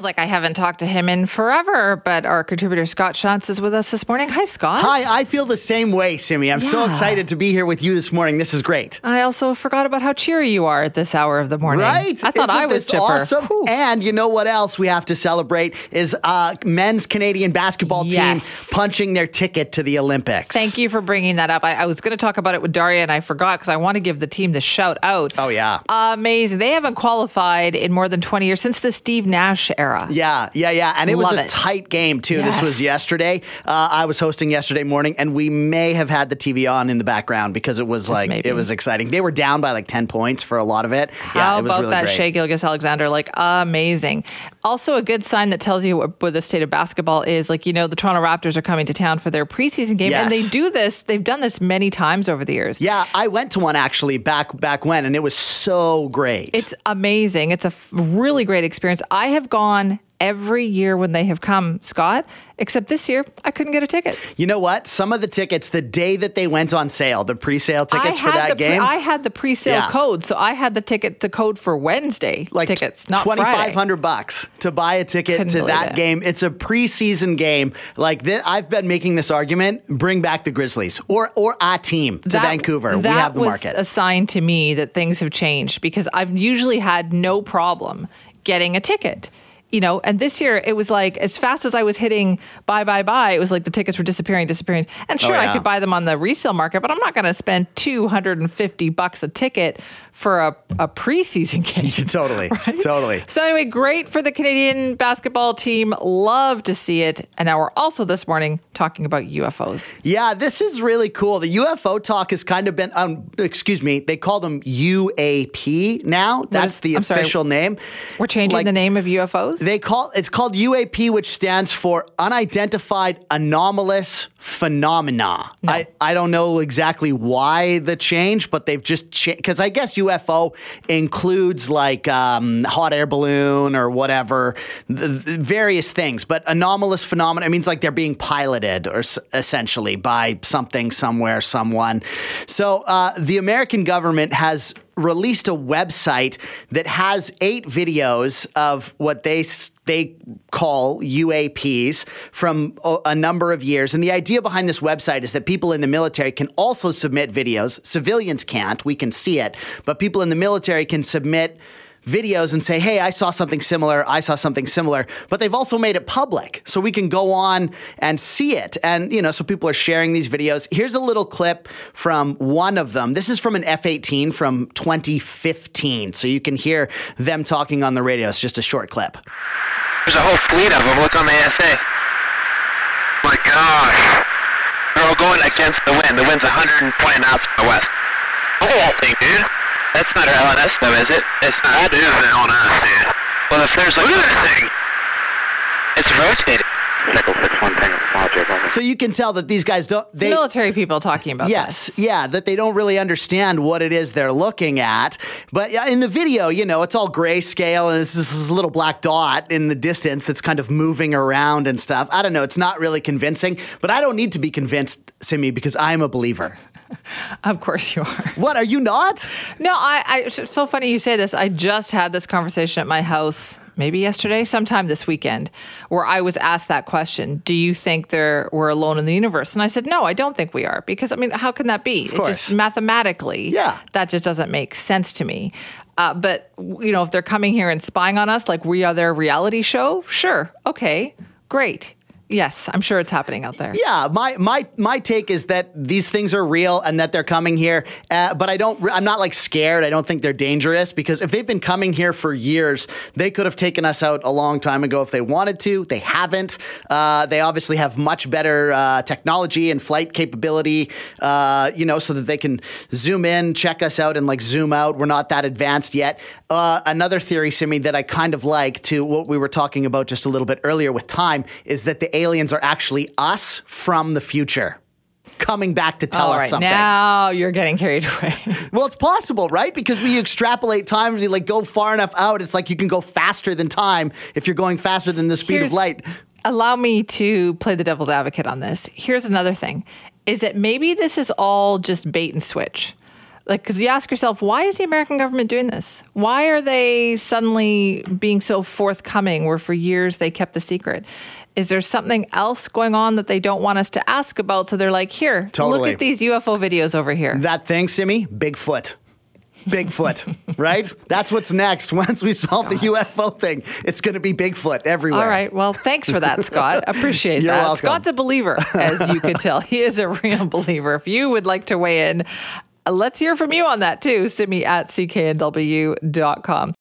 Like I haven't talked to him in forever, but our contributor Scott Shantz is with us this morning. Hi, Scott. Hi, I feel the same way, Simi. I'm so excited to be here with you this morning. This is great. I also forgot about how cheery you are at this hour of the morning. Right? I thought Isn't I was this chipper. awesome? Whew. And you know what else we have to celebrate is uh, men's Canadian basketball Yes. team punching their ticket to the Olympics. Thank you for bringing that up. I, I was going to talk about it with Daria, and I forgot because I want to give the team the shout out. Oh, yeah. amazing! They haven't qualified in more than twenty years since the Steve Nash era. Yeah, yeah, yeah. And it was a it. tight game, too. This was yesterday. Uh, I was hosting yesterday morning, and we may have had the TV on in the background because it was like, maybe. it was exciting. They were down by like 10 points for a lot of it. How yeah, it was about really that great. Shea Gilgis Alexander? Like amazing. Also a good sign that tells you what, what the state of basketball is. Like you know, the Toronto Raptors are coming to town for their preseason game, and they do this. They've done this many times over the years. Yeah, I went to one actually back back when, and it was so great. It's amazing. It's a f- really great experience. I have gone every year when they have come, Scott, except this year I couldn't get a ticket. you know what? Some of the tickets, the day that they went on sale, the pre-sale tickets for that pre- game, I had the pre-sale Yeah. code, so I had the ticket, the code for Wednesday like tickets, not twenty five hundred bucks to buy a ticket Couldn't to that it. game. It's a preseason game. Like thi- I've been making this argument: bring back the Grizzlies or or a team to That- Vancouver. we have the was market. a sign to me that things have changed because I've usually had no problem getting a ticket. You know, and this year it was like as fast as I was hitting buy, buy, buy, it was like the tickets were disappearing, disappearing. And sure, Oh, I could buy them on the resale market, but I'm not going to spend 250 bucks a ticket for a, a preseason game. totally, totally. So anyway, great for the Canadian basketball team. Love to see it. And now we're also this morning talking about UFOs. Yeah, this is really cool. The UFO talk has kind of been, um, excuse me, they call them UAP now. That's is- the I'm sorry. official name. We're changing Like, the name of UFOs. They call it's called UAP, which stands for Unidentified Anomalous Phenomena. I, I don't know exactly why the change, but they've just changed because I guess UFO includes like um, hot air balloon or whatever, various things. But anomalous phenomena means like they're being piloted or s- essentially by something, somewhere, someone. So uh, the American government has released a website that has eight videos of what they they call UAPs from a, a number of years. And the idea behind this website is that people in the military can also submit videos. Civilians can't. We can see it, but people in the military can submit videos and say, hey, I saw something similar, I saw something similar. But they've also made it public so we can go on and see it. And, you know, so people are sharing these videos. Here's a little clip from one of them. This is from an F 18 from 2015. So you can hear them talking on the radio. It's just a short clip. There's a whole fleet of them. Look on the ASA. My gosh. They're all going against the wind. The wind's 120 knots from the west. Look thing, dude. That's not our LNS, though, is it? It's not. That is the LNS, dude. Well, if there's like... Look at that thing. It's rotating. Nickel 6-1 So you can tell that these guys don't. They, military people talking about Yes, this. yeah, that they don't really understand what it is they're looking at. But yeah, in the video, you know, it's all grayscale and it's just this little black dot in the distance that's kind of moving around and stuff. I don't know, it's not really convincing, but I don't need to be convinced, Simi, because I'm a believer. Of course you are. What, are you not? No, I, I. It's so funny you say this. I just had this conversation at my house, maybe yesterday, sometime this weekend, where I was asked that question: Do you think there we're alone in the universe? And I said, No, I don't think we are, because I mean, how can that be? It course. just mathematically, Yeah. that just doesn't make sense to me. Uh, but you know, if they're coming here and spying on us, like we are their reality show, sure, okay, great. Yes, I'm sure it's happening out there. Yeah, my my my take is that these things are real and that they're coming here. Uh, but I don't. I'm not like scared. I don't think they're dangerous because if they've been coming here for years, they could have taken us out a long time ago if they wanted to. They haven't. Uh, they obviously have much better uh, technology and flight capability. Uh, you know, so that they can zoom in, check us out, and like zoom out. We're not that advanced yet. Uh, another theory, Simi, that I kind of like to what we were talking about just a little bit earlier with time is that the aliens are actually us from the future coming back to tell All us right, something. now you're getting carried away. Well, it's possible, right? Because we extrapolate time, we like go far enough out. It's like you can go faster than time if you're going faster than the speed Here's- of light. Allow me to play the devil's advocate on this. Here's another thing: is that maybe this is all just bait and switch. Like, because you ask yourself, why is the American government doing this? Why are they suddenly being so forthcoming where for years they kept the secret? Is there something else going on that they don't want us to ask about? So they're like, here, Totally. look at these UFO videos over here. That thing, Simi, Bigfoot. Bigfoot, right? That's what's next. Once we solve the UFO thing, it's going to be Bigfoot everywhere. All right. Well, thanks for that, Scott. Appreciate You're that. welcome. Scott's a believer, as you could tell. He is a real believer. If you would like to weigh in, let's hear from you on that too. Me at cknw.com.